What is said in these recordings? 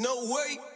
No way.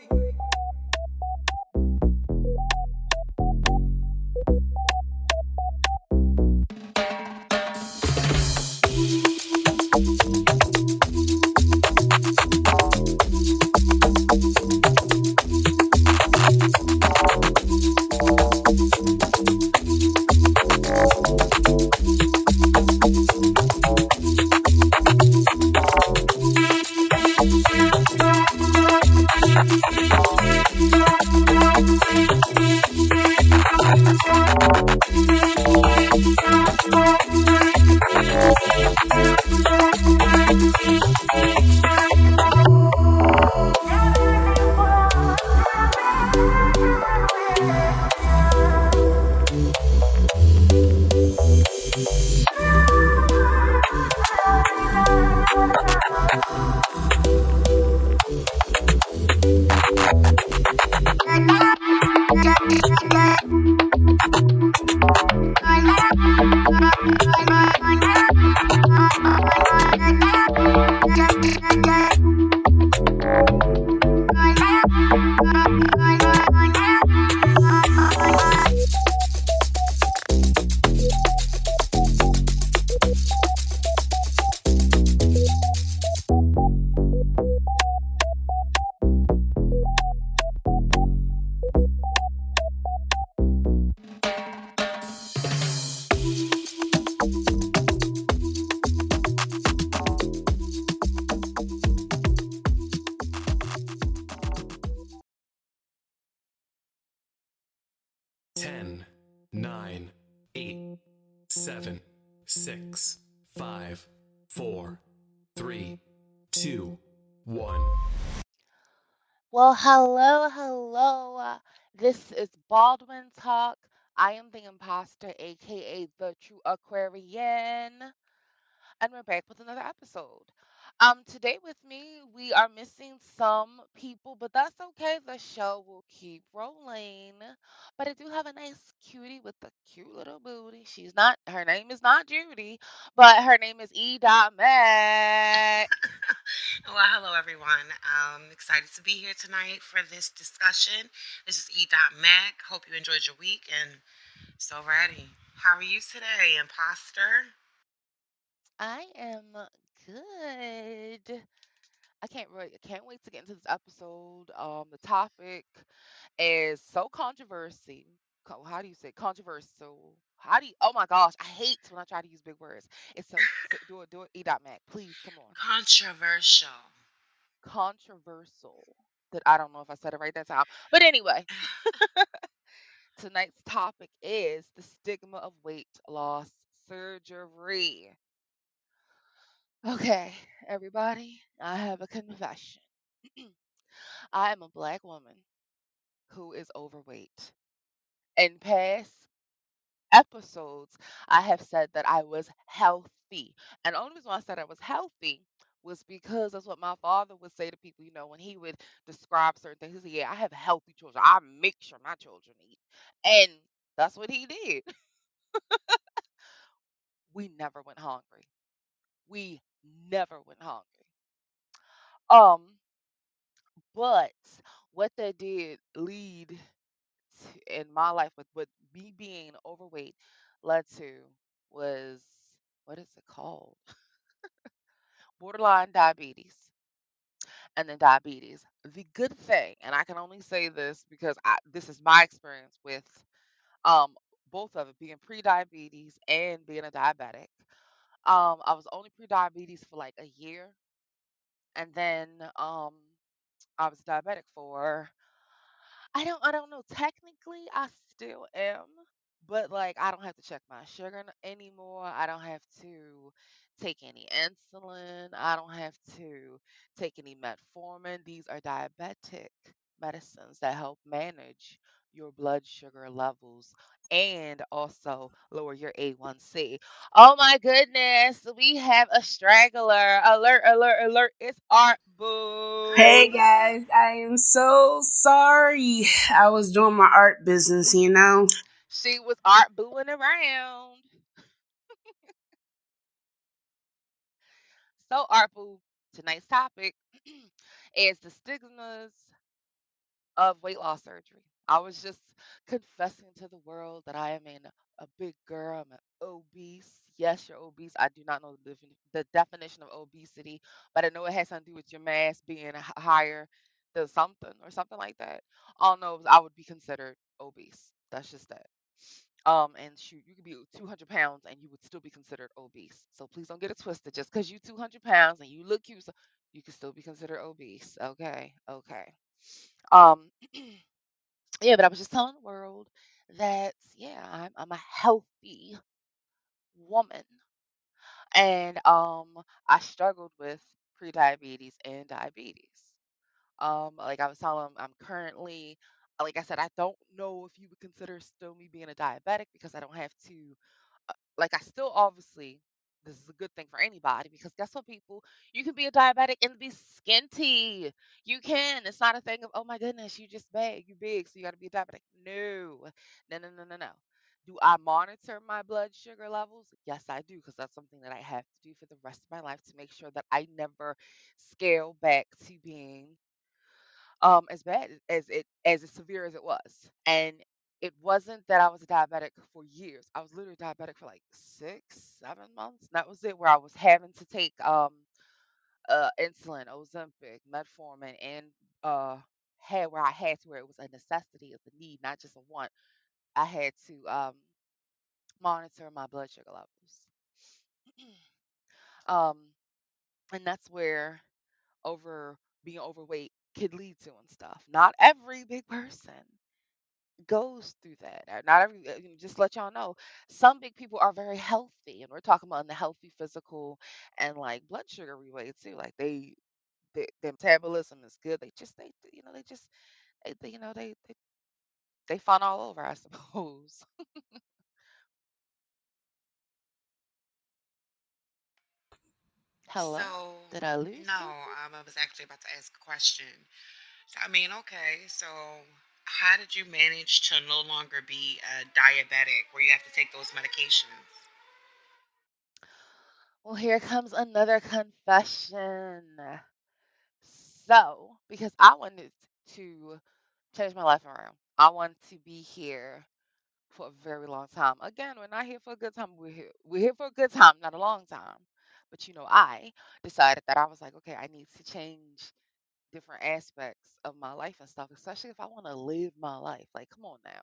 Hello, hello. This is Baldwynn Tawlk. I am the imposter, aka the true Aquarian, and we're back with another episode. Um, today with me, we are missing some people, but that's okay. The show will keep rolling. But I do have a nice cutie with a cute little booty. She's not, her name is not Judy, but her name is E. Dot Mack. well, hello everyone. Um, excited to be here tonight for this discussion. This is E. Mack. Hope you enjoyed your week and so ready. How are you today, imposter? I am good. I can't really, I can't wait to get into this episode. Um, the topic is so controversy. co- How do you say controversial? How do you? Oh my gosh, I hate when I try to use big words. It's so, so do it, do it. E. Dot Mack, please come on. Controversial. Controversial. That I don't know if I said it right that time, but anyway, tonight's topic is the stigma of weight loss surgery. Okay, everybody, I have a confession. I am a black woman who is overweight. In past episodes, I have said that I was healthy. And the only reason why I said I was healthy was because that's what my father would say to people, you know, when he would describe certain things. He said, Yeah, I have healthy children. I make sure my children eat. And that's what he did. We never went hungry. We never went hungry. Um, but what that did lead to, in my life with what me being overweight led to was what is it called? Borderline diabetes. And then diabetes. The good thing, and I can only say this because I, this is my experience with um both of it being pre-diabetes and being a diabetic. Um, I was only pre-diabetes for like a year, and then um I was diabetic for I don't I don't know. Technically, I still am, but like I don't have to check my sugar anymore. I don't have to take any insulin. I don't have to take any metformin. These are diabetic medicines that help manage your blood sugar levels and also lower your A1C. Oh my goodness, we have a straggler. Alert, alert, alert. It's Art Boo. Hey guys, I am so sorry. I was doing my art business, you know. She was art booing around. So, art boo, tonight's topic is the stigmas of weight loss surgery. I was just confessing to the world that I am an, a big girl. I'm an obese. Yes, you're obese. I do not know the, the definition of obesity, but I know it has something to do with your mass being higher than something or something like that. All I know is I would be considered obese. That's just that. Um, and shoot, you could be 200 pounds and you would still be considered obese. So please don't get it twisted. Just because you 200 pounds and you look cute, you can still be considered obese. Okay, okay. Um, yeah, but I was just telling the world that yeah, I'm I'm a healthy woman, and um, I struggled with prediabetes and diabetes. Um, like I was telling them, I'm currently, like I said, I don't know if you would consider still me being a diabetic because I don't have to, uh, like, I still obviously, this is a good thing for anybody because guess what, people? You can be a diabetic and be skinty. You can. It's not a thing of, oh my goodness, you just big, you big, so you got to be a diabetic. No, no, no, no, no, no. Do I monitor my blood sugar levels? Yes, I do, because that's something that I have to do for the rest of my life to make sure that I never scale back to being um as bad as it as severe as it was and it wasn't that i was a diabetic for years i was literally diabetic for like six seven months And that was it where i was having to take um uh insulin ozempic metformin and uh had where i had to where it was a necessity of the need not just a want i had to um monitor my blood sugar levels. Um and that's where over being overweight could lead to and stuff not every big person goes through that. Uh, Not every, uh, you just let y'all know, some big people are very healthy, and we're talking about in the healthy physical and like blood sugar way too. Like they, they, their metabolism is good. They just, they, you know, they just, they, they, you know, they, they, they fun all over, I suppose. Hello, So, did I lose no, um, I was actually about to ask a question. So, I mean, okay, so how did you manage to no longer be a diabetic where you have to take those medications? Well, here comes another confession. So, because I wanted to change my life around, I want to be here for a very long time. Again, we're not here for a good time. We're here. We're here for a good time, not a long time. But you know, I decided that I was like, okay, I need to change different aspects of my life and stuff, especially if I want to live my life. Like, come on now.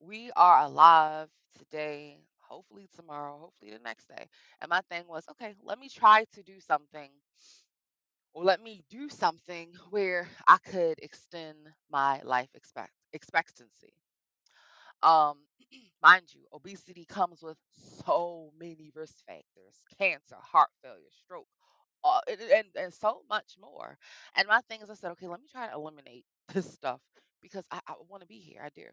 We are alive today, hopefully tomorrow, hopefully the next day. And my thing was, okay, let me try to do something or let me do something where I could extend my life expect expectancy. Um, mind you, obesity comes with so many risk factors: cancer, heart failure, stroke, and, and and so much more. And my thing is, I said, okay, let me try to eliminate this stuff because I, I want to be here. I do.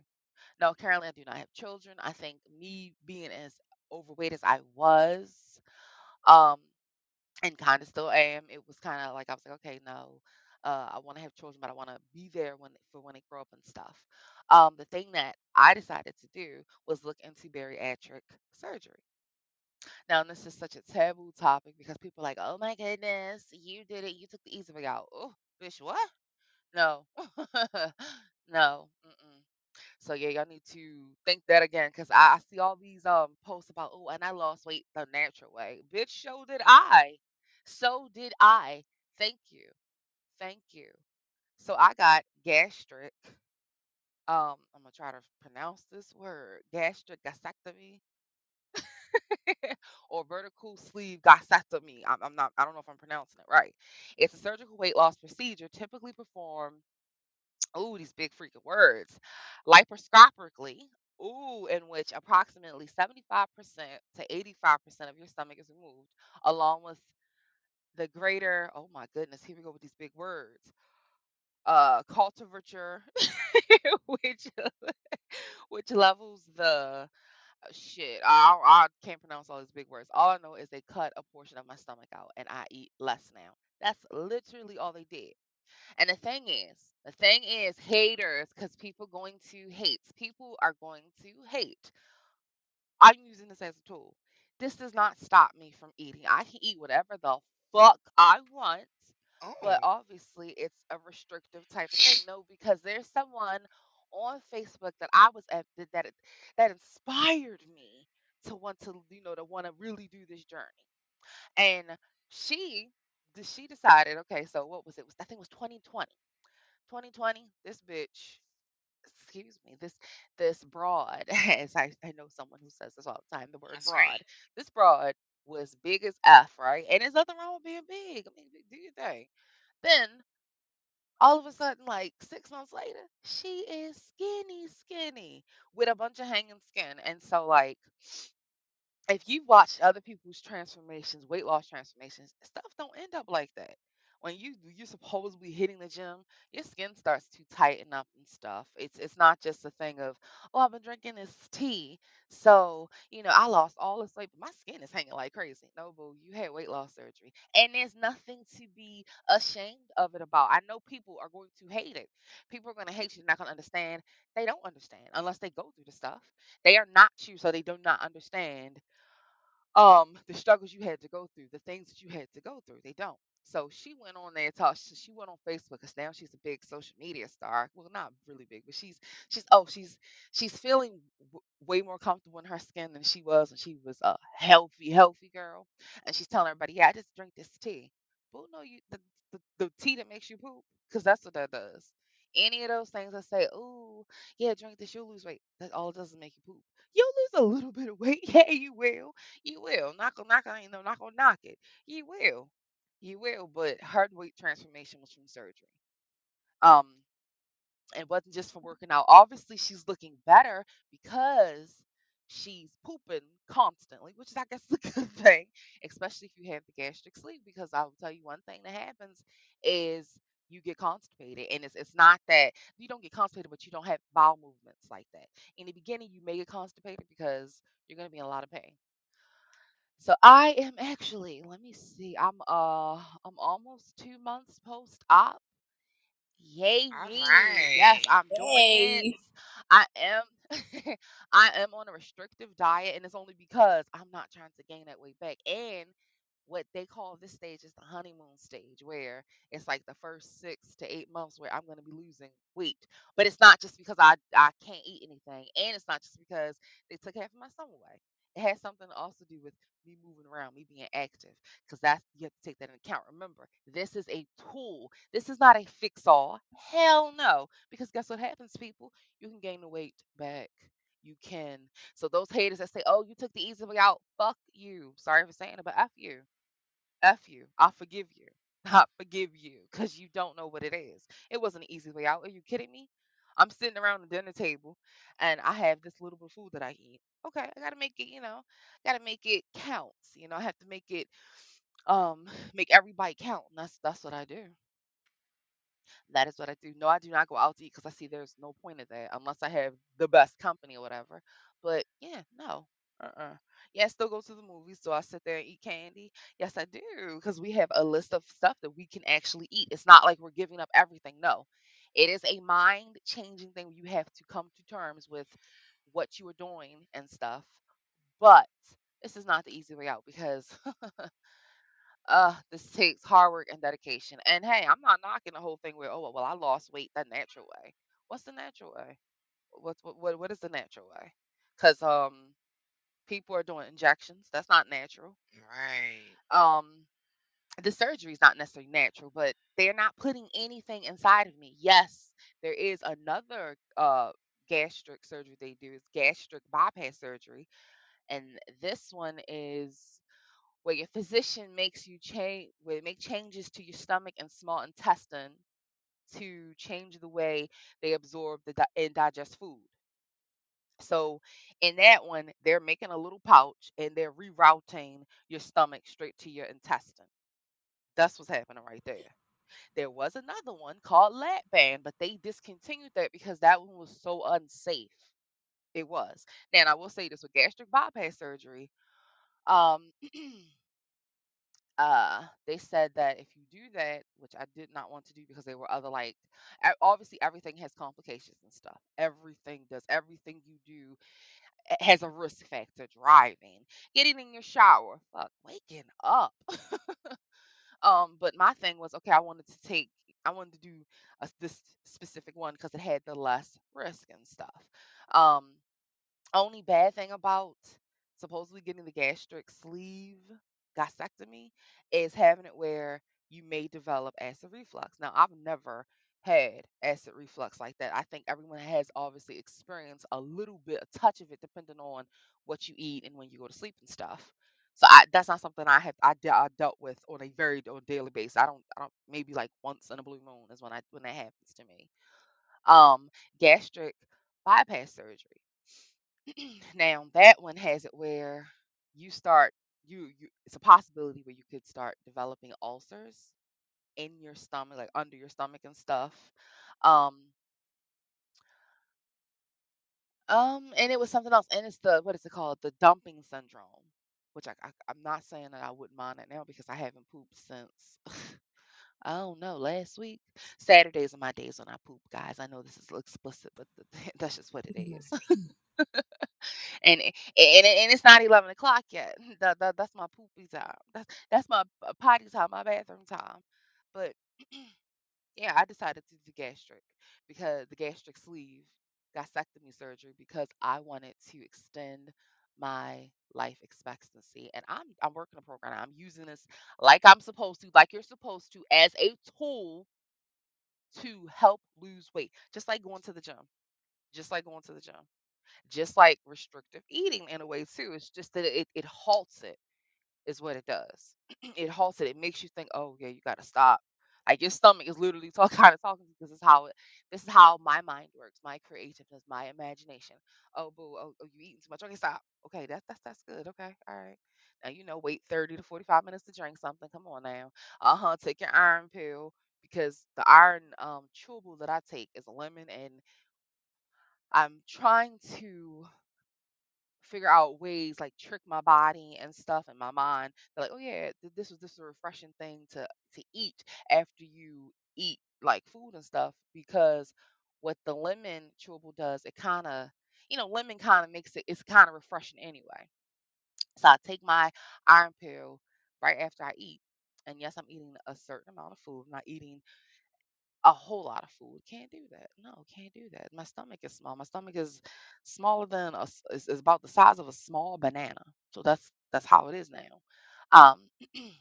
No, currently I do not have children. I think me being as overweight as I was, um, and kind of still am. It was kind of like I was like, okay, no, uh, I want to have children, but I want to be there when for when they grow up and stuff. Um, the thing that I decided to do was look into bariatric surgery. Now, this is such a taboo topic because people are like, oh my goodness, you did it, you took the easy way out. Oh, bitch, what? No, no. Mm-mm. So yeah, y'all need to think that again because I, I see all these um posts about oh, and I lost weight the natural way. Bitch, so did I. So did I. Thank you. Thank you. So I got gastric. Um, I'm gonna try to pronounce this word. Gastric gastrectomy or vertical sleeve gastrectomy. I'm, I'm not. I don't know if I'm pronouncing it right. It's a surgical weight loss procedure typically performed Ooh, these big freaking words. Laparoscopically, ooh, in which approximately 75% to 85% of your stomach is removed, along with the greater, oh my goodness, here we go with these big words. Uh, cultivature, which which levels the Uh, shit. I, I can't pronounce all these big words. All I know is they cut a portion of my stomach out, and I eat less now. That's literally all they did. And the thing is, the thing is, haters, because people going to hate. People are going to hate. I'm using this as a tool. This does not stop me from eating. I can eat whatever the fuck I want. but Oh, obviously it's a restrictive type of thing. No, because there's someone on Facebook that I was at that that, that inspired me to want to, you know, to want to really do this journey. And she she decided, okay, so what was it? I think it was 2020. 2020, this bitch, excuse me, this this broad, as I, I know someone who says this all the time, the word that's broad. right. This broad was big as F, right? And there's nothing wrong with being big. I mean, do your thing. Then all of a sudden, like six months later, she is skinny, skinny with a bunch of hanging skin. And so, like, if you watch other people's transformations, weight loss transformations, stuff don't end up like that. When you you're supposedly hitting the gym, your skin starts to tighten up and stuff. It's it's not just a thing of, oh, I've been drinking this tea, so you know I lost all this weight, but my skin is hanging like crazy. No, boo, you had weight loss surgery, and there's nothing to be ashamed of it about. I know people are going to hate it. People are going to hate you. They're not going to understand. They don't understand unless they go through the stuff. They are not you, so they do not understand um the struggles you had to go through, the things that you had to go through. They don't. So she went on there and talked. She went on Facebook because now she's a big social media star. Well, not really big, but she's she's oh she's she's feeling w- way more comfortable in her skin than she was when she was a healthy healthy girl. And she's telling everybody, yeah, I just drink this tea. But no, you the, the the tea that makes you poop because that's what that does. Any of those things that say, oh yeah, drink this, you'll lose weight. That all it does is make you poop. You'll lose a little bit of weight. Yeah, you will. You will. Not gonna knock on you know, not gonna knock it. You will. You will, but her weight transformation was from surgery. Um, it wasn't just from working out. Obviously, she's looking better because she's pooping constantly, which is, I guess, a good thing, especially if you have the gastric sleeve. Because I will tell you one thing that happens is you get constipated, and it's it's not that you don't get constipated, but you don't have bowel movements like that. In the beginning, you may get constipated because you're gonna be in a lot of pain. So I am actually, let me see, I'm uh I'm almost two months post-op. Yay all me. Yes. I'm doing it. Hey. I am I am on a restrictive diet and it's only because I'm not trying to gain that weight back. And what they call this stage is the honeymoon stage, where it's like the first six to eight months where I'm going to be losing weight. But it's not just because I I can't eat anything, and it's not just because they took half of my son away. It has something also to also do with me moving around, me being active, because that's you have to take that into account. Remember, this is a tool. This is not a fix all. Hell no. Because guess what happens, people? You can gain the weight back. You can. So those haters that say, "Oh, you took the easy way out," fuck you. Sorry for saying it, but f you. F you. I forgive you. I forgive you because you don't know what it is. It wasn't an easy way out. Are you kidding me? I'm sitting around the dinner table and I have this little bit of food that I eat. Okay, I gotta make it, you know, gotta make it count. You know, I have to make it um make every bite count. And that's that's what I do. That is what I do. No, I do not go out to eat because I see there's no point in that unless I have the best company or whatever. But yeah, no. Uh-uh. Yeah, I still go to the movies. Do I sit there and eat candy? Yes, I do. Because we have a list of stuff that we can actually eat. It's not like we're giving up everything. No. It is a mind changing thing. You have to come to terms with what you were doing and stuff. But this is not the easy way out because uh this takes hard work and dedication. And hey, I'm not knocking the whole thing where oh well I lost weight the natural way. What's the natural way? What's what what, what is the natural way? Cuz um people are doing injections. That's not natural. Right. Um the surgery is not necessarily natural, but they're not putting anything inside of me. Yes, there is another uh gastric surgery they do is gastric bypass surgery and this one is where your physician makes you change where they make changes to your stomach and small intestine to change the way they absorb the di- and digest food. So in that one, they're making a little pouch and they're rerouting your stomach straight to your intestine. That's what's happening right there. There was another one called Lap Band, but they discontinued that because that one was so unsafe. It was. Now, and I will say this with gastric bypass surgery, um, uh they said that if you do that which i did not want to do because there were other like obviously everything has complications and stuff everything does everything you do has a risk factor driving getting in your shower fuck waking up Um, but my thing was okay. I wanted to take. I wanted to do a, this specific one because it had the less risk and stuff. Um, only bad thing about supposedly getting the gastric sleeve gastrectomy is having it where you may develop acid reflux. Now, I've never had acid reflux like that. I think everyone has obviously experienced a little bit, a touch of it, depending on what you eat and when you go to sleep and stuff. So I, that's not something I have I, de- I dealt with on a very on daily basis. I don't I don't maybe like once in a blue moon is when I when that happens to me. Um, gastric bypass surgery. now that one has it where you start you you it's a possibility where you could start developing ulcers in your stomach like under your stomach and stuff um um and it was something else and it's the what is it called the dumping syndrome which I, I i'm not saying that i wouldn't mind it now because i haven't pooped since I don't know. Last week, Saturdays are my days when I poop, guys. I know this is explicit, but that's just what it is. and and and it's not eleven o'clock yet. That, that that's my poopy time. That's that's my uh, potty time, my bathroom time. But yeah, I decided to do gastric because the gastric sleeve gastrectomy surgery because I wanted to extend my life expectancy and I'm I'm working a program. I'm using this like I'm supposed to, like you're supposed to, as a tool to help lose weight. Just like going to the gym. Just like going to the gym just like restrictive eating in a way too. It's just that it, it halts it, is what it does. it halts it. It makes you think, oh yeah, you gotta stop. Like your stomach is literally talk, kind of talking because this is how it, this is how my mind works, my creativeness, my imagination. Oh boo, oh, oh you eating too much. Okay, stop. Okay, that's that's that's good. Okay, all right. Now you know, wait 30 to 45 minutes to drink something. Come on now. Uh-huh. Take your iron pill because the iron um chewable that I take is a lemon and I'm trying to figure out ways like trick my body and stuff and my mind. They're like, oh yeah, th- this was this is a refreshing thing to to eat after you eat like food and stuff because what the lemon chewable does, it kind of you know lemon kind of makes it it's kind of refreshing anyway. So I take my iron pill right after I eat. And yes, I'm eating a certain amount of food. I'm not eating a whole lot of food. Can't do that. No, can't do that. My stomach is small. My stomach is smaller than a is, is about the size of a small banana. So that's that's how it is now. Um, and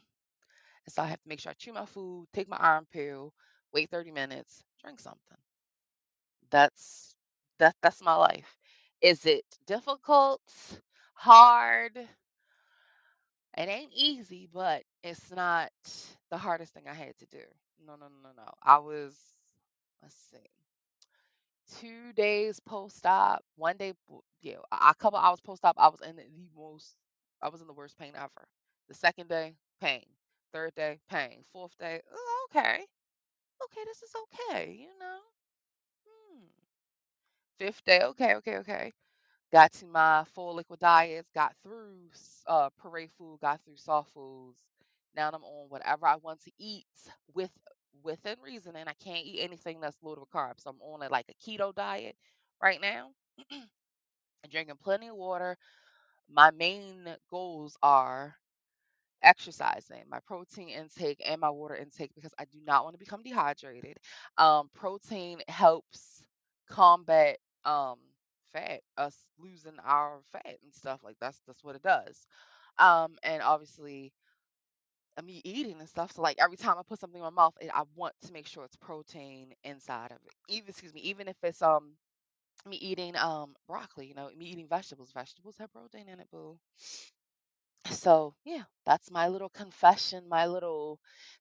so I have to make sure I chew my food, take my iron pill, wait 30 minutes, drink something. That's that that's my life. Is it difficult? Hard? It ain't easy, but it's not the hardest thing I had to do. No, no, no, no. I was let's see. two days post op, one day, yeah, a couple hours post op, I was in the most, I was in the worst pain ever. The second day, pain. Third day, pain. Fourth day, "Oh, okay, okay, this is okay, you know. Hmm. Fifth day, okay, okay, okay. Got to my full liquid diets, got through uh pureed food, got through soft foods. Now I'm on whatever I want to eat with within reason, and I can't eat anything that's loaded with carbs. So I'm on a, like a keto diet right now. drinking plenty of water. My main goals are exercising, my protein intake, and my water intake because I do not want to become dehydrated. Um, protein helps combat um fat, us losing our fat and stuff like that's that's what it does. Um, and obviously me eating and stuff. So like every time I put something in my mouth, it, I want to make sure it's protein inside of it. Even excuse me, even if it's um me eating um broccoli, you know, me eating vegetables. Vegetables have protein in it, boo. So yeah, that's my little confession, my little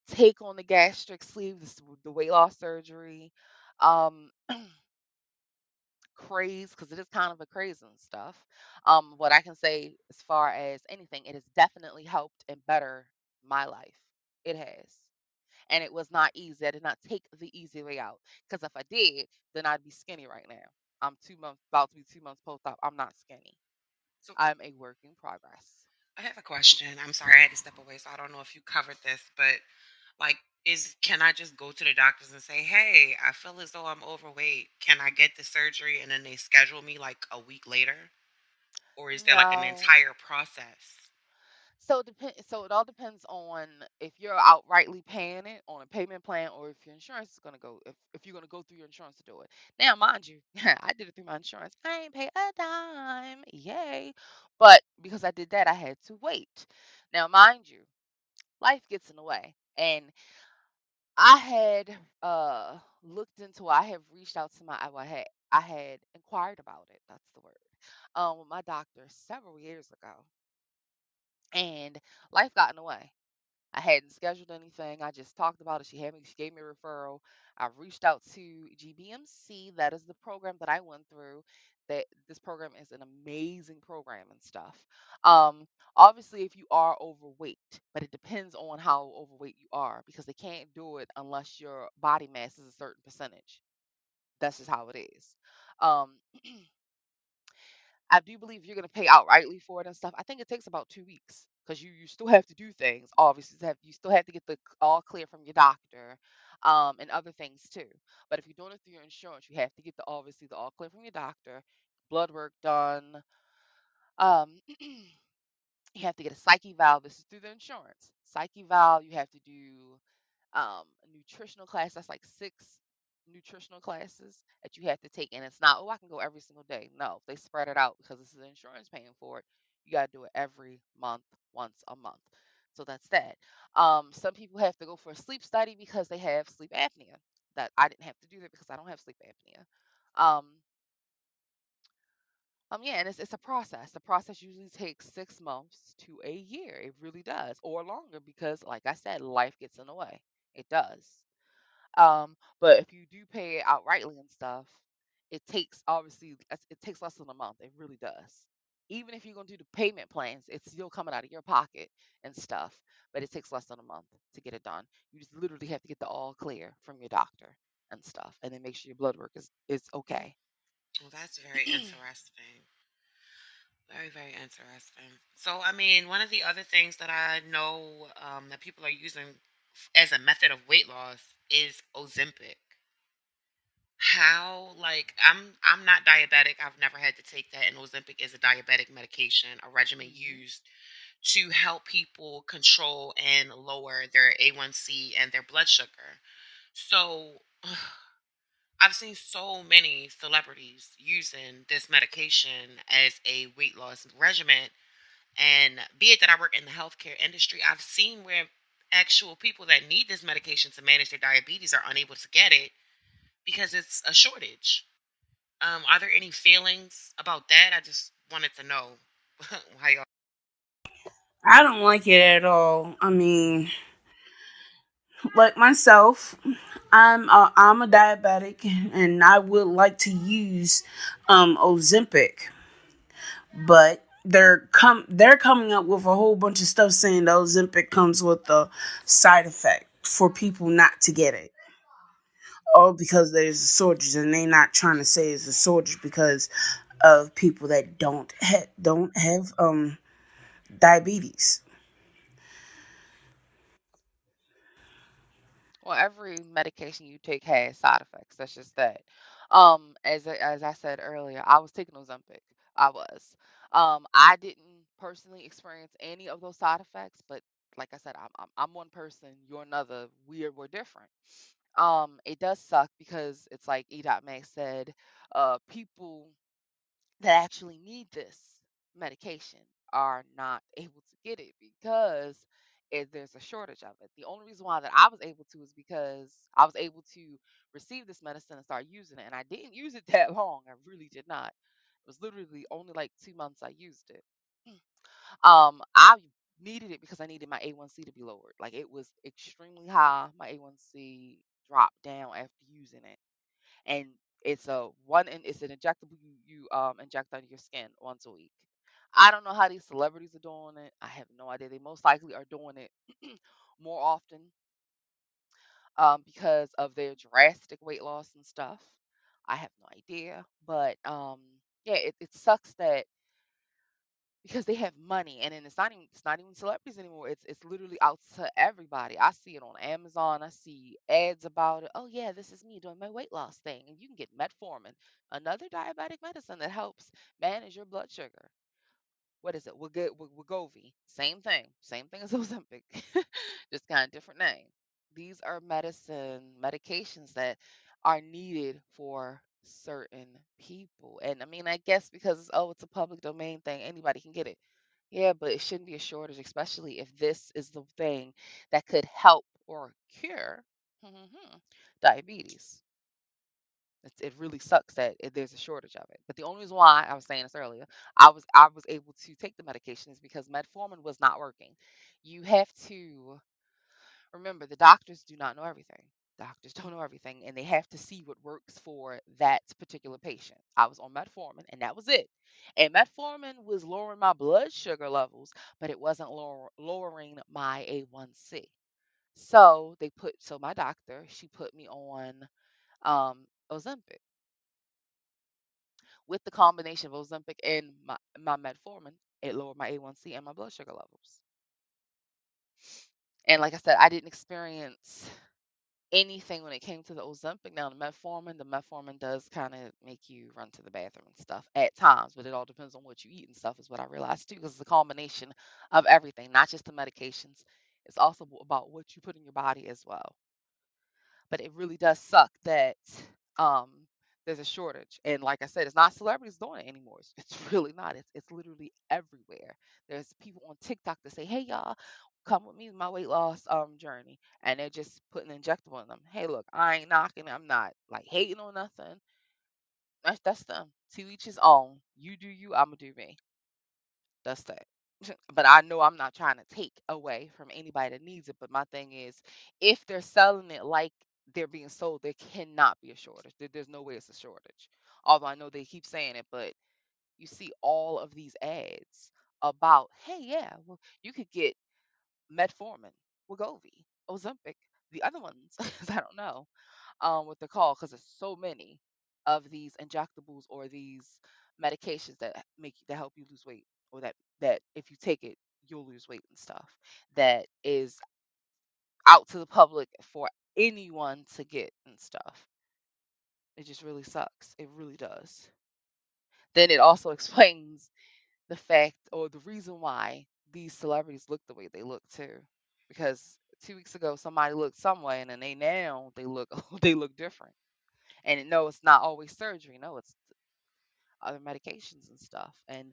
take on the gastric sleeve, this, the weight loss surgery, um, craze because it is kind of a craze and stuff. Um, what I can say as far as anything, it has definitely helped and better my life. It has. And it was not easy. I did not take the easy way out. Because if I did, then I'd be skinny right now. I'm two months about to be two months post op. I'm not skinny. So I'm a work in progress. I have a question. I'm sorry I had to step away, so I don't know if you covered this, but like, is can I just go to the doctors and say, "Hey, I feel as though I'm overweight. Can I get the surgery?" And then they schedule me like a week later, or is there like an entire process? So depend. So it all depends on if you're outrightly paying it on a payment plan, or if your insurance is gonna go. If if you're gonna go through your insurance to do it. Now, mind you, I did it through my insurance. I ain't pay a dime. Yay! But because I did that, I had to wait. Now, mind you, life gets in the way, and I had uh looked into. I have reached out to my. I had I had inquired about it. That's the word. Um, with my doctor several years ago, and life got in the way. I hadn't scheduled anything. I just talked about it. She had me, she gave me a referral. I reached out to GBMC. That is the program that I went through. That this program is an amazing program and stuff. Um, obviously, if you are overweight, but it depends on how overweight you are because they can't do it unless your body mass is a certain percentage. That's just how it is. Um, I do believe you're gonna pay outrightly for it and stuff. I think it takes about two weeks because you you still have to do things. Obviously, you still have to get the all clear from your doctor, um, and other things too. But if you're doing it through your insurance, you have to get the obviously the all clear from your doctor, blood work done. Um, you have to get a psych eval. This is through the insurance. Psych eval. You have to do um a nutritional class. That's like six nutritional classes that you have to take. And it's not, oh, I can go every single day. No, they spread it out because this is insurance paying for it. You got to do it every month, once a month. So that's that. Um, some people have to go for a sleep study because they have sleep apnea. That I didn't have to do that because I don't have sleep apnea. Um, um, yeah, and it's it's a process. The process usually takes six months to a year. It really does, or longer because, like I said, life gets in the way. It does. Um, but if you do pay it outrightly and stuff, it takes obviously it takes less than a month. It really does. Even if you're gonna do the payment plans, it's still coming out of your pocket and stuff. But it takes less than a month to get it done. You just literally have to get the all clear from your doctor and stuff, and then make sure your blood work is is okay. Well, that's very interesting. Very, very interesting. So, I mean, one of the other things that I know um, that people are using as a method of weight loss is Ozempic. How, like, I'm I'm not diabetic. I've never had to take that, and Ozempic is a diabetic medication, a regimen hmm used to help people control and lower their A1C and their blood sugar. So, I've seen so many celebrities using this medication as a weight loss regimen. And be it that I work in the healthcare industry, I've seen where actual people that need this medication to manage their diabetes are unable to get it because it's a shortage. Um, are there any feelings about that? I just wanted to know how y'all. I don't like it at all. I mean, like myself, I'm a, I'm a diabetic, and I would like to use um Ozempic, but they're come they're coming up with a whole bunch of stuff saying the Ozempic comes with a side effect for people not to get it. All because there's a shortage, and they're not trying to say it's a shortage because of people that don't ha- don't have um diabetes. Well, every medication you take has side effects. That's just that. Um, as as I said earlier, I was taking Ozempic. I was. Um, I didn't personally experience any of those side effects, but like I said, I'm I'm, I'm one person. You're another. We're we're different. Um, it does suck because it's like E. Max said. Uh, people that actually need this medication are not able to get it because it, there's a shortage of it. The only reason why that I was able to is because I was able to receive this medicine and start using it, and I didn't use it that long. I really did not. It was literally only like two months I used it. Um, I needed it because I needed my A1C to be lowered. Like it was extremely high. My A1C dropped down after using it and it's a one and it's an injectable you, you um inject under your skin once a week. I don't know how these celebrities are doing it. I have no idea. They most likely are doing it more often um because of their drastic weight loss and stuff. I have no idea, but um yeah, it, it sucks that because they have money and then it's not even it's not even celebrities anymore it's it's literally out to everybody i see it on amazon i see ads about it oh yeah this is me doing my weight loss thing and you can get metformin another diabetic medicine that helps manage your blood sugar what is it? Wegovy. Wegovy. Same thing. Same thing as Ozempic. Just kind of different name. These are medicine medications that are needed for certain people. And I mean, I guess because oh, it's a public domain thing, anybody can get it. Yeah, but it shouldn't be a shortage, especially if this is the thing that could help or cure diabetes. It's, it really sucks that it, there's a shortage of it. But the only reason why I was saying this earlier, I was I was able to take the medication is because metformin was not working. You have to remember the doctors do not know everything. Doctors don't know everything, and they have to see what works for that particular patient. I was on metformin, and that was it. And metformin was lowering my blood sugar levels, but it wasn't lower, lowering my A1C. So they put so my doctor she put me on um, Ozempic with the combination of Ozempic and my, my metformin, it lowered my A1C and my blood sugar levels. And like I said, I didn't experience anything when it came to the Ozempic. Now, the metformin, the metformin does kind of make you run to the bathroom and stuff at times, but it all depends on what you eat and stuff, is what I realized too, because it's a combination of everything, not just the medications. It's also about what you put in your body as well. But it really does suck that um, there's a shortage. And like I said, it's not celebrities doing it anymore. It's, it's really not. It's it's literally everywhere. There's people on TikTok that say, "Hey y'all, come with me my weight loss um journey," and they're just putting injectable in them. Hey, look, I ain't knocking. I'm not like hating on nothing. That's that's them. To each his own. You do you. I'ma do me. That's that. But I know I'm not trying to take away from anybody that needs it. But my thing is, if they're selling it like they're being sold, there cannot be a shortage. There, there's no way it's a shortage. Although I know they keep saying it, but you see all of these ads about, hey, yeah, well, you could get metformin, Wegovy, Ozempic, the other ones, I don't know um, what they're called because there's so many of these injectables or these medications that make that help you lose weight or that that if you take it you'll lose weight and stuff that is out to the public for anyone to get and stuff. It just really sucks. It really does. Then it also explains the fact or the reason why these celebrities look the way they look too. Because two weeks ago somebody looked some way and then they now they look they look different. And no, it's not always surgery. No, it's other medications and stuff. And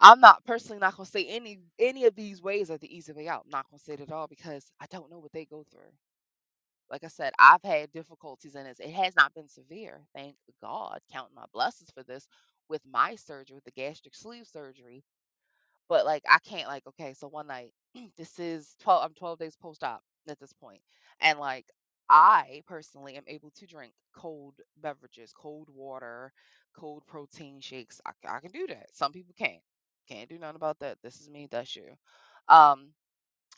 I'm not personally not gonna say any any of these ways are the easy way out. I'm not gonna say it at all because I don't know what they go through. Like I said, I've had difficulties in this. It has not been severe, thank God, counting my blessings for this with my surgery, with the gastric sleeve surgery. But like I can't like, okay, so one night, this is 12 I'm 12 days post-op at this point. And like I personally am able to drink cold beverages, cold water, cold protein shakes. I, I can do that. Some people can't. Can't do nothing about that. This is me, that's you. Um,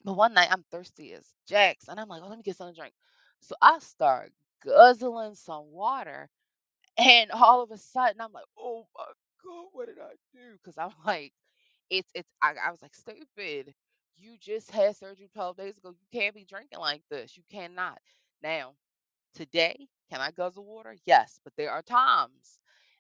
but one night I'm thirsty as jacks, and I'm like, oh, let me get something to drink. So I start guzzling some water, and all of a sudden I'm like, oh my God, what did I do? Because I'm like, it's it's I, I was like, stupid. You just had surgery 12 days ago. You can't be drinking like this. You cannot. Now, Today, can I guzzle water? Yes, but there are times,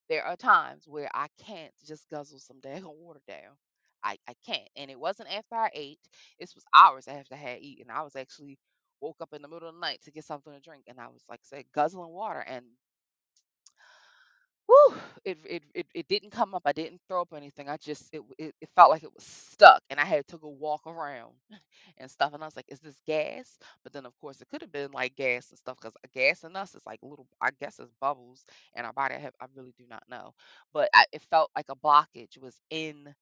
there are times where I can't just guzzle some damn water down. I, I can't. And it wasn't after I ate. This was hours after I had eaten. I was actually woke up in the middle of the night to get something to drink. And I was like said, guzzling water. And whew, it, it it it didn't come up. I didn't throw up anything. I just it, it it felt like it was stuck, and I had to go walk around and stuff. And I was like, "Is this gas?" But then, of course, it could have been like gas and stuff because gas in us is like little. I guess it's bubbles in our body. I have I really do not know, but I, it felt like a blockage was in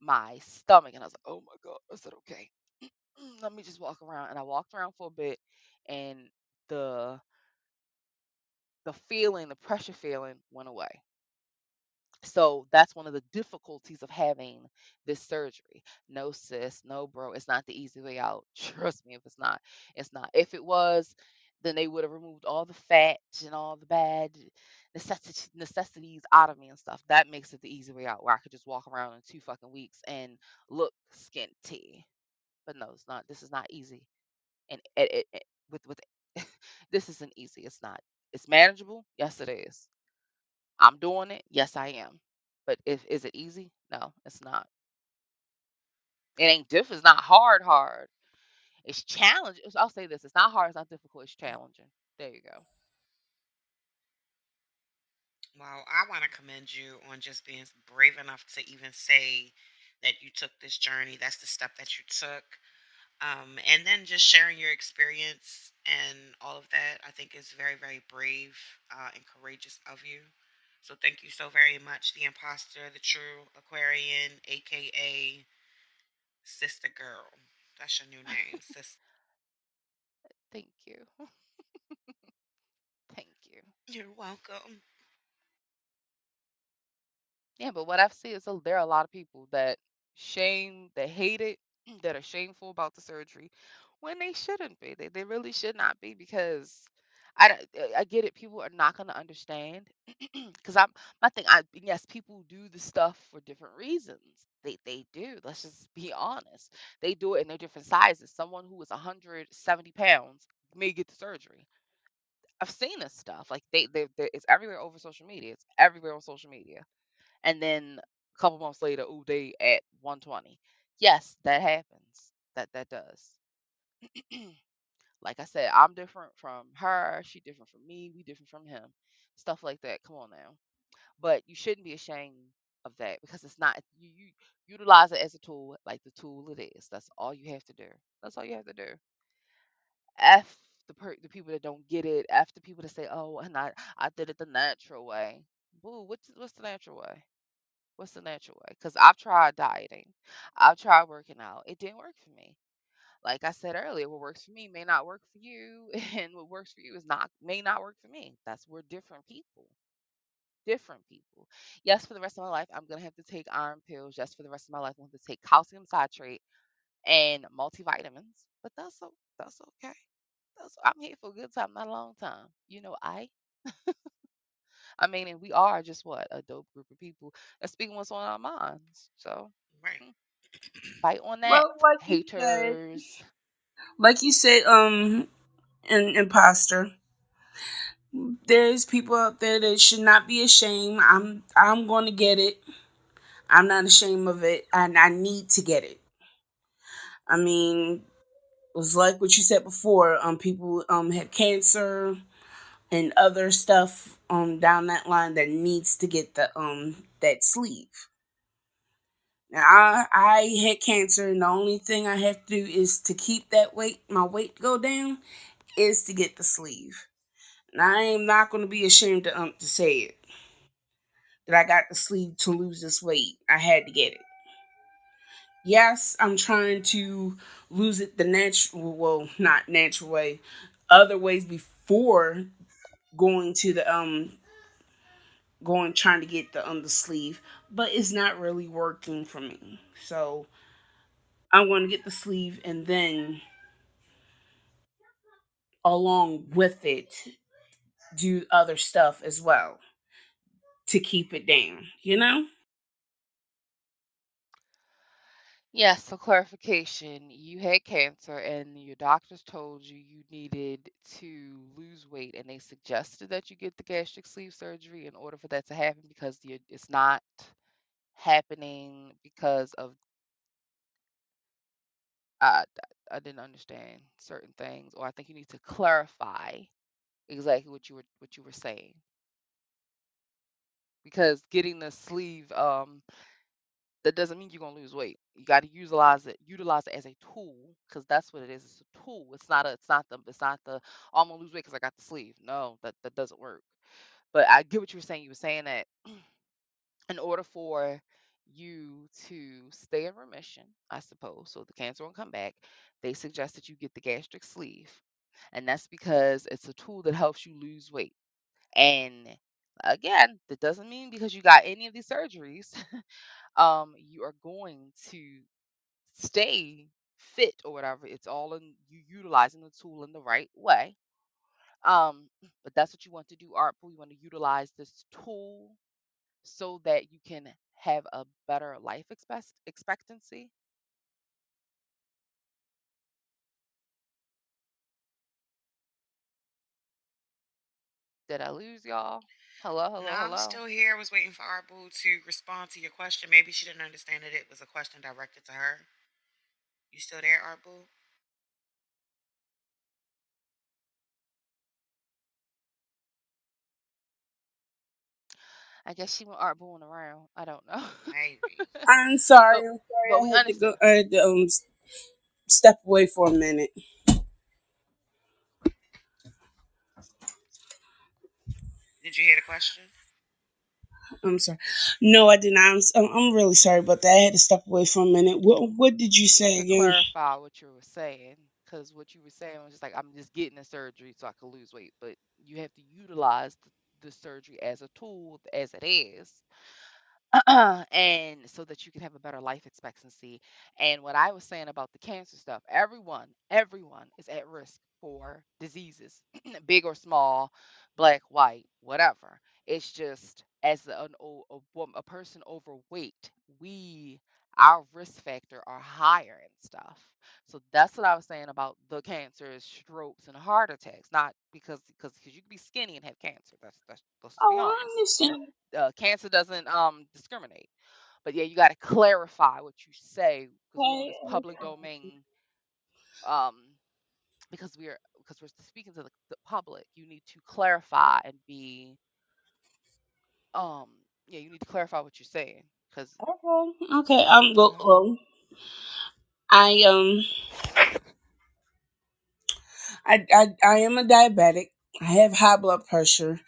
my stomach, and I was like, "Oh my god!" I said, "Okay, let me just walk around." And I walked around for a bit, and the the feeling, the pressure feeling, went away so that's one of the difficulties of having this surgery. No sis, no bro. It's not the easy way out. Trust me, if it's not, it's not. If it was, then they would have removed all the fat and all the bad necessi- necessities out of me and stuff. That makes it the easy way out, where I could just walk around in two fucking weeks and look skinty. But no, it's not. This is not easy. And it, it, it, with with this isn't easy. It's not. It's manageable. Yes, it is. I'm doing it. Yes, I am But if is it easy? No, it's not. It ain't diff. It's not hard. Hard. It's challenging. I'll say this: it's not hard. It's not difficult. It's challenging. There you go. Well, I want to commend you on just being brave enough to even say that you took this journey. That's the step that you took. Um, and then just sharing your experience and all of that, I think is very, very brave uh, and courageous of you. So thank you so very much, the imposter, the true Aquarian, aka Sister Girl. That's your new name, Sister. Thank you. Thank you. You're welcome. Yeah, but what I've seen is there are a lot of people that shame, that hate it, that are shameful about the surgery when they shouldn't be. They they really should not be because I I get it. People are not going to understand because I'm my thing. I yes, people do the stuff for different reasons. They they do. Let's just be honest. They do it in their different sizes. Someone who is 170 pounds may get the surgery. I've seen this stuff. Like they they, they it's everywhere over social media. It's everywhere on social media and then a couple months later, ooh, they at 120. Yes, that happens. That that does. like I said, I'm different from her. She different from me. We different from him. Stuff like that. Come on now. But you shouldn't be ashamed of that because it's not. You, you utilize it as a tool, like the tool it is. That's all you have to do. That's all you have to do. F the per- the people that don't get it. F the people that say, "Oh, and I I did it the natural way." Boo. What's what's the natural way? What's the natural way? Because I've tried dieting, I've tried working out. It didn't work for me. Like I said earlier, what works for me may not work for you, and what works for you is not may not work for me. That's we're different people. Different people. Yes, for the rest of my life, I'm gonna have to take iron pills. Yes, for the rest of my life, I'm to have to take calcium citrate and multivitamins. But that's that's okay. That's I'm here for a good time, not a long time. You know, I I mean, and we are just what a dope group of people that's speaking what's on our minds. So Right. mm, fight on that, Well, like you said, haters. like you said, um, an imposter. There's people out there that should not be ashamed. I'm I'm going to get it. I'm not ashamed of it, and I need to get it. I mean, it was like what you said before. Um, people um had cancer and other stuff um down that line that needs to get the um that sleeve. Now I I had cancer, and the only thing I have to do is to keep that weight, my weight go down, is to get the sleeve. And I am not going to be ashamed to um to say it that I got the sleeve to lose this weight. I had to get it. Yes, I'm trying to lose it the natural, well, not natural way, other ways before going to the um going trying to get the um the sleeve, but it's not really working for me. So I'm going to get the sleeve and then along with it do other stuff as well to keep it down, you know? Yes, for clarification, you had cancer and your doctors told you you needed to lose weight and they suggested that you get the gastric sleeve surgery in order for that to happen because it's not happening because of uh, I didn't understand certain things or I think you need to clarify exactly what you were what you were saying because getting the sleeve um that doesn't mean you're gonna lose weight. You got to utilize it, utilize it as a tool, because that's what it is. It's a tool. It's not a, it's not the, it's not the. Oh, I'm gonna lose weight because I got the sleeve. No, that that doesn't work. But I get what you were saying. You were saying that in order for you to stay in remission, I suppose, so the cancer won't come back, they suggest that you get the gastric sleeve, and that's because it's a tool that helps you lose weight. And again, that doesn't mean because you got any of these surgeries um you are going to stay fit or whatever it's all in you utilizing the tool in the right way um but that's what you want to do Art Boo you want to utilize this tool so that you can have a better life expect- expectancy? Did i lose y'all Hello, No, hello, I'm hello. still here. I was waiting for Art Boo to respond to your question. Maybe she didn't understand that it was a question directed to her. You still there, Art Boo? I guess she went art booing around. I don't know. Maybe. I'm sorry. I'm but sorry. we I had to go. I had to um s- step away for a minute. Did you hear the question? I'm sorry. No, I did not. I'm, s- I'm I'm really sorry about that. I had to step away for a minute. What What did you You say to again? clarify what you were saying, because what you were saying was just like I'm just getting a surgery so I can lose weight, but you have to utilize the, the surgery as a tool as it is, and so that you can have a better life expectancy. And what I was saying about the cancer stuff, everyone, everyone is at risk for diseases, big or small, black, white, whatever. It's just as an a, wom- a person overweight, we our risk factor are higher and stuff. So that's what I was saying about the cancers, strokes, and heart attacks. Not because because because you can be skinny and have cancer. That's that's be Oh, I understand. uh, cancer doesn't um discriminate. But yeah, you got to clarify what you say because Okay. this public domain. Um, because we're because we're speaking to the, the public, you need to clarify and be um yeah, you need to clarify what you're saying because Okay. Okay. Um. Well. Um. I um. I, I I am a diabetic. I have high blood pressure,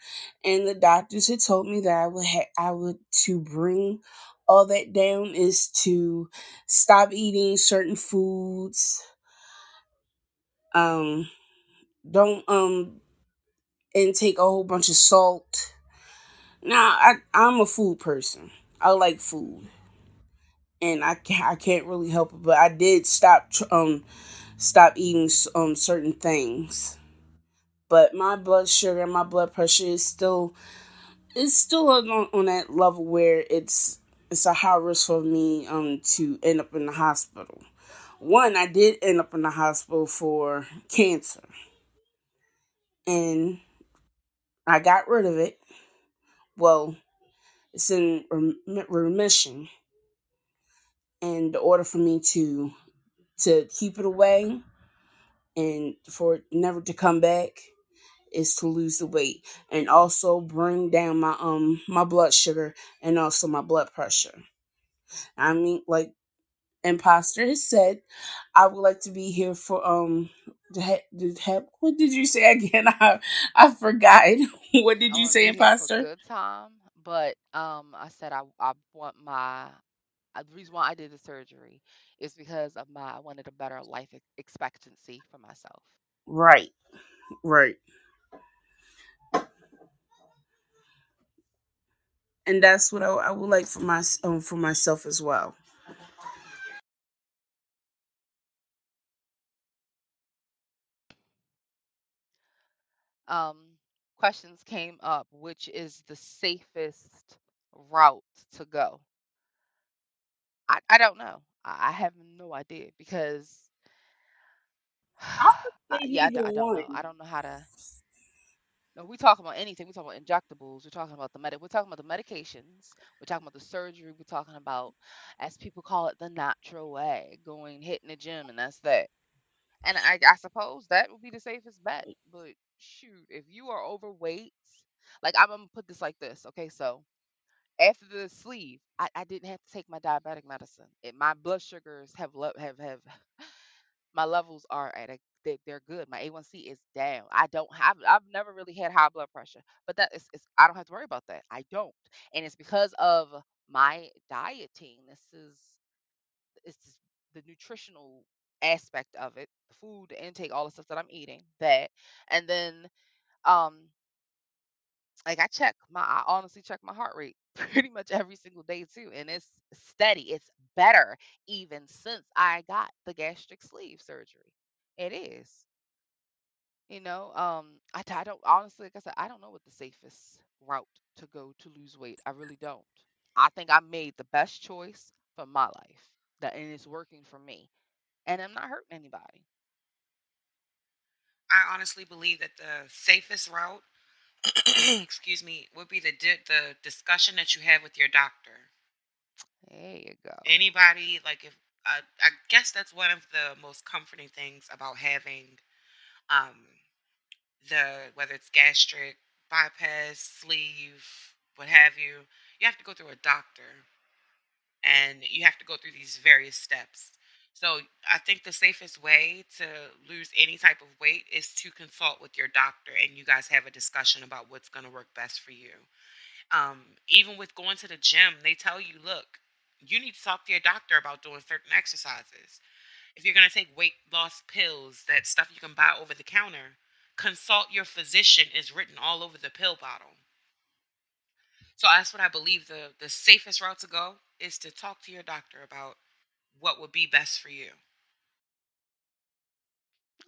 and the doctors had told me that I would ha- I would to bring all that down is to stop eating certain foods. Um, don't um intake a whole bunch of salt. Now I I'm a food person. I like food, and I can't, I can't really help it. But I did stop um stop eating um certain things. But my blood sugar my blood pressure is still it's still on, on that level where it's it's a high risk for me um to end up in the hospital. One, I did end up in the hospital for cancer, and I got rid of it. Well, it's in rem- remission, and the order for me to to keep it away and for it never to come back is to lose the weight and also bring down my um my blood sugar and also my blood pressure. I mean, like Imposter has said, I would like to be here for um the he- the he- what did you say again? I I forgot. what did you say, for a Imposter? good time. But um, I said I I want my uh, the reason why I did the surgery is because of my I wanted a better life ex- expectancy for myself. Right, right. And that's what I, I would like for my um for myself as well. um, questions came up which is the safest route to go. I, I don't know. I, I have no idea because I yeah I, I don't know. i don't know how to no we talking about anything. We talking about injectables. We're talking about the medic we're talking about the medications. We're talking about the surgery. We're talking about as people call it the natural way going hitting the gym and that's that. And I, I suppose that would be the safest bet but shoot if you are overweight like i'm gonna put this like this okay so after the sleeve, I, I didn't have to take my diabetic medicine. It, my blood sugars have have have my levels are at a they, they're good. My A1C is down. I don't have I've never really had high blood pressure, but that is, is I don't have to worry about that. I don't, and it's because of my dieting. This is it's the nutritional aspect of it, the food, intake, all the stuff that I'm eating. That, and then um like I check my I honestly check my heart rate pretty much every single day too, and it's steady. It's better even since I got the gastric sleeve surgery. It is. You know, um, I, I don't honestly, like I said, I don't know what the safest route to go to lose weight. I really don't. I think I made the best choice for my life, that and it's working for me, and I'm not hurting anybody. I honestly believe that the safest route excuse me, would be the di- the discussion that you have with your doctor. There you go. Anybody like if uh, I guess that's one of the most comforting things about having um the whether it's gastric bypass, sleeve, what have you. You have to go through a doctor and you have to go through these various steps. So I think the safest way to lose any type of weight is to consult with your doctor and you guys have a discussion about what's going to work best for you. Um, even with going to the gym, they tell you, look, you need to talk to your doctor about doing certain exercises. If you're going to take weight loss pills, that stuff you can buy over the counter, consult your physician is written all over the pill bottle. So that's what I believe the the safest route to go is to talk to your doctor about what would be best for you.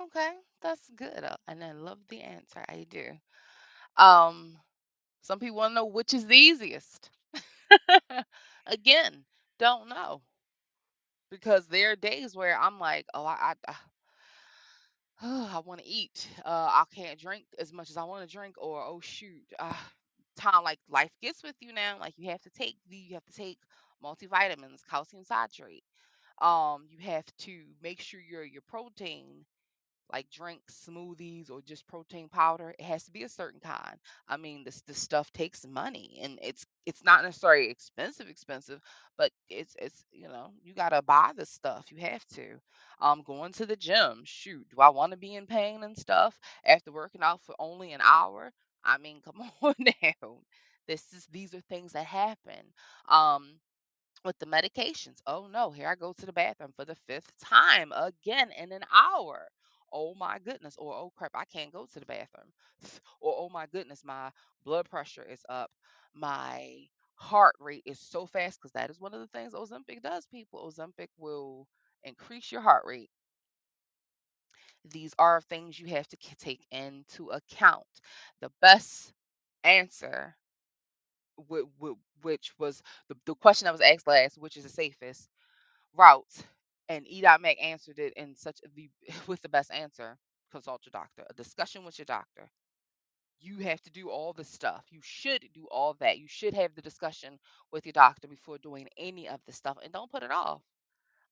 Okay, that's good. uh, And I love the answer. I do. Um, some people want to know which is the easiest. Again, don't know because there are days where I'm like, oh, I, I, I want to eat. Uh, I can't drink as much as I want to drink, or oh shoot, uh, time like life gets with you now. Like you have to take the, you have to take multivitamins, calcium citrate. Um, you have to make sure your your protein like drinks, smoothies, or just protein powder, it has to be a certain kind. I mean, this this stuff takes money, and it's it's not necessarily expensive, expensive, but it's it's you know you gotta buy the stuff. You have to. Um, going to the gym. Shoot, do I want to be in pain and stuff after working out for only an hour? I mean, come on now. This is these are things that happen. Um, with the medications. Oh no, here I go to the bathroom for the fifth time again in an hour. Oh my goodness. Or oh crap, I can't go to the bathroom. Or oh my goodness, my blood pressure is up. My heart rate is so fast because that is one of the things Ozempic does, people. Ozempic will increase your heart rate. These are things you have to take into account. The best answer wh- wh- which was the, the question that was asked last, which is the safest route, and E. Mack answered it in such the with the best answer. Consult your doctor. A discussion with your doctor. You have to do all this stuff. You should do all that. You should have the discussion with your doctor before doing any of this stuff, and don't put it off.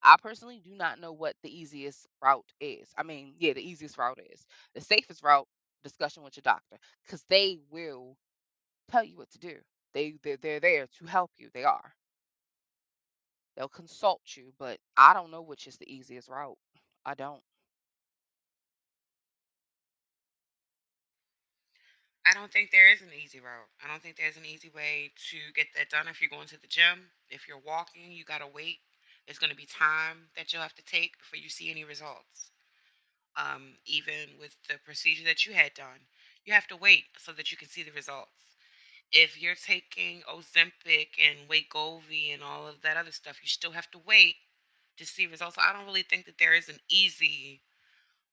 I personally do not know what the easiest route is. I mean, yeah, the easiest route is the safest route. Discussion with your doctor, because they will tell you what to do. They they're, they're there to help you. They are. They'll consult you, but I don't know which is the easiest route. I don't. I don't think there is an easy route. I don't think there's an easy way to get that done if you're going to the gym. If you're walking, you got to wait. There's going to be time that you'll have to take before you see any results. Um, even with the procedure that you had done, you have to wait so that you can see the results. If you're taking Ozempic and Wegovy and all of that other stuff, you still have to wait to see results. I don't really think that there is an easy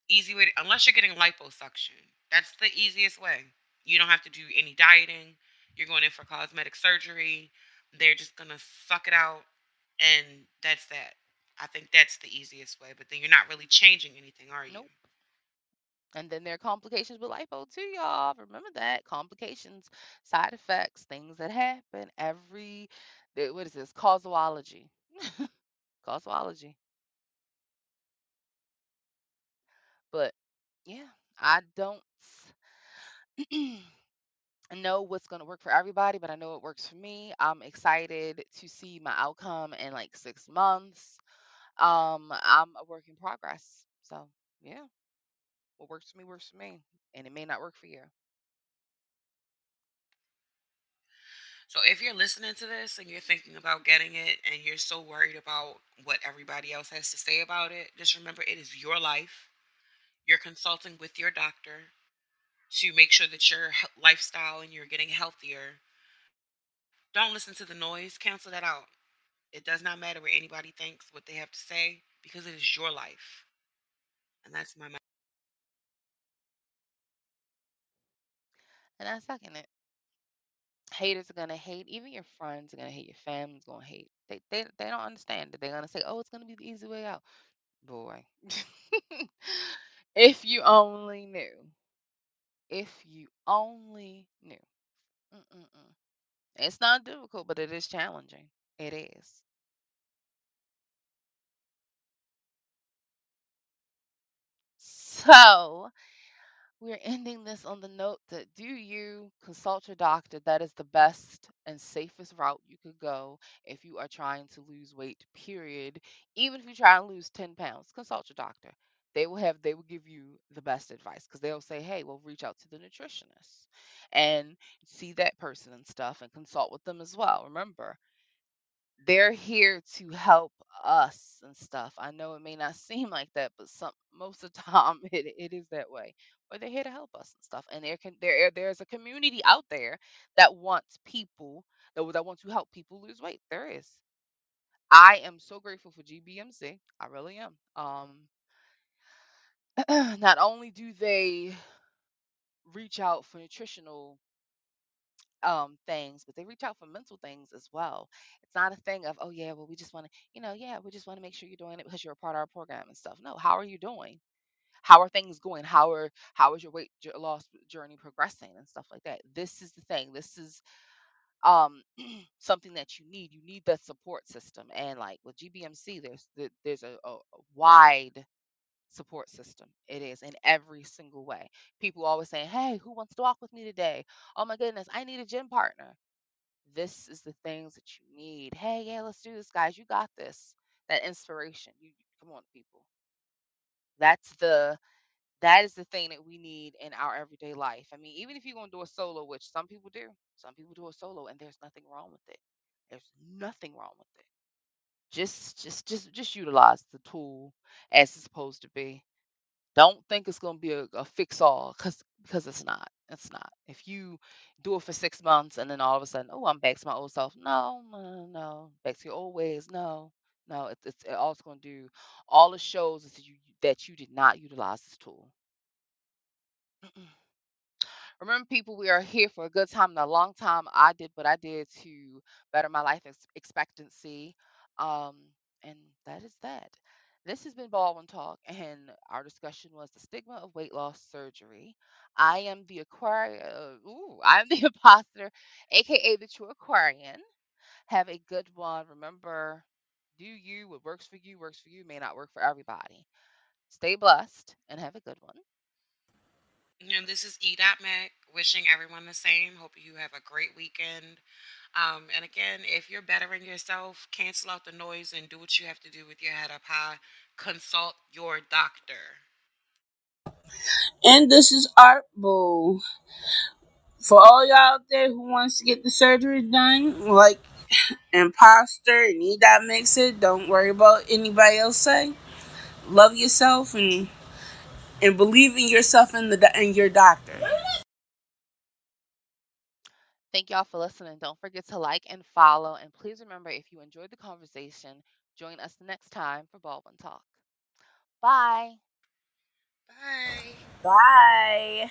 easy way to, unless you're getting liposuction. That's the easiest way. You don't have to do any dieting. You're going in for cosmetic surgery. They're just going to suck it out and that's that. I think that's the easiest way, but then you're not really changing anything, are you? Nope. And then there are complications with lipo too, y'all. Remember that complications, side effects, things that happen. Every the- what is this? Causology. Causology. But yeah, I don't know what's going to work for everybody, but I know it works for me. I'm excited to see my outcome in like six months. Um, I'm a work in progress. So yeah, what works for me works for me, and it may not work for you. So if you're listening to this and you're thinking about getting it and you're so worried about what everybody else has to say about it, just remember it is your life. You're consulting with your doctor to make sure that your lifestyle and you're getting healthier. Don't listen to the noise, cancel that out. It does not matter what anybody thinks, what they have to say, because it is your life. And that's my And I second it. Haters are gonna hate. Even your friends are gonna hate. Your family's gonna hate. They they they don't understand it. They're gonna say, "Oh, it's gonna be the easy way out." Boy, if you only knew. If you only knew. Mm-mm-mm. It's not difficult, but it is challenging. It is. So, we're ending this on the note that do you consult your doctor? That is the best and safest route you could go if you are trying to lose weight, period. Even if you try and lose 10 pounds, consult your doctor. They will have they will give you the best advice because they'll say, hey, well, reach out to the nutritionist and see that person and stuff and consult with them as well. Remember, they're here to help us and stuff. I know it may not seem like that, but some most of the time it, it is that way. But they're here to help us and stuff. And there can there there's a community out there that wants people that that want to help people lose weight. There is. I am so grateful for GBMC. I really am. Um not only do they reach out for nutritional um things, but they reach out for mental things as well. It's not a thing of, oh yeah, well we just want to, you know, yeah, we just want to make sure you're doing it because you're a part of our program and stuff. No, how are you doing? How are things going? How are how is your weight loss journey progressing and stuff like that? This is the thing. This is um something that you need. You need that support system. And like with GBMC, there's the- there's a, a a wide support system. It is in every single way. People always saying, "Hey, who wants to walk with me today? Oh my goodness, I need a gym partner." This is the things that you need. Hey, yeah, let's do this, guys. You got this. That inspiration. You come on, people. That's the that is the thing that we need in our everyday life. I mean, even if you're gonna do a solo, which some people do, some people do a solo, and there's nothing wrong with it. There's nothing wrong with it. Just, just, just, just utilize the tool as it's supposed to be. Don't think it's gonna be a, a fix all, cause because it's not. It's not. If you do it for six months and then all of a sudden, oh, I'm back to my old self. No, no, no, no. Back to your old ways. No, no. it's, it's it, all it's gonna do. All it shows is that you that you did not utilize this tool. Remember, people, we are here for a good time and a long time. I did what I did to better my life ex- expectancy. Um, and that is that. This has been Baldwynn Tawlk, and our discussion was the stigma of weight loss surgery. I am the Aquarian, uh, ooh, I'm the imposter, aka the true Aquarian. Have a good one. Remember, do you, what works for you, works for you, may not work for everybody. Stay blessed and have a good one. And this is E. Mack wishing everyone the same. Hope you have a great weekend. Um, and again, if you're bettering yourself, cancel out the noise and do what you have to do with your head up high. Consult your doctor. And this is Art Boo. For all y'all out there who wants to get the surgery done, like imposter and need that mix it, don't worry about anybody else say. Love yourself and and believe in yourself and the and your doctor. Thank y'all for listening. Don't forget to like and follow. And please remember if you enjoyed the conversation, join us the next time for Baldwynn Tawlk. Bye. Bye. Bye.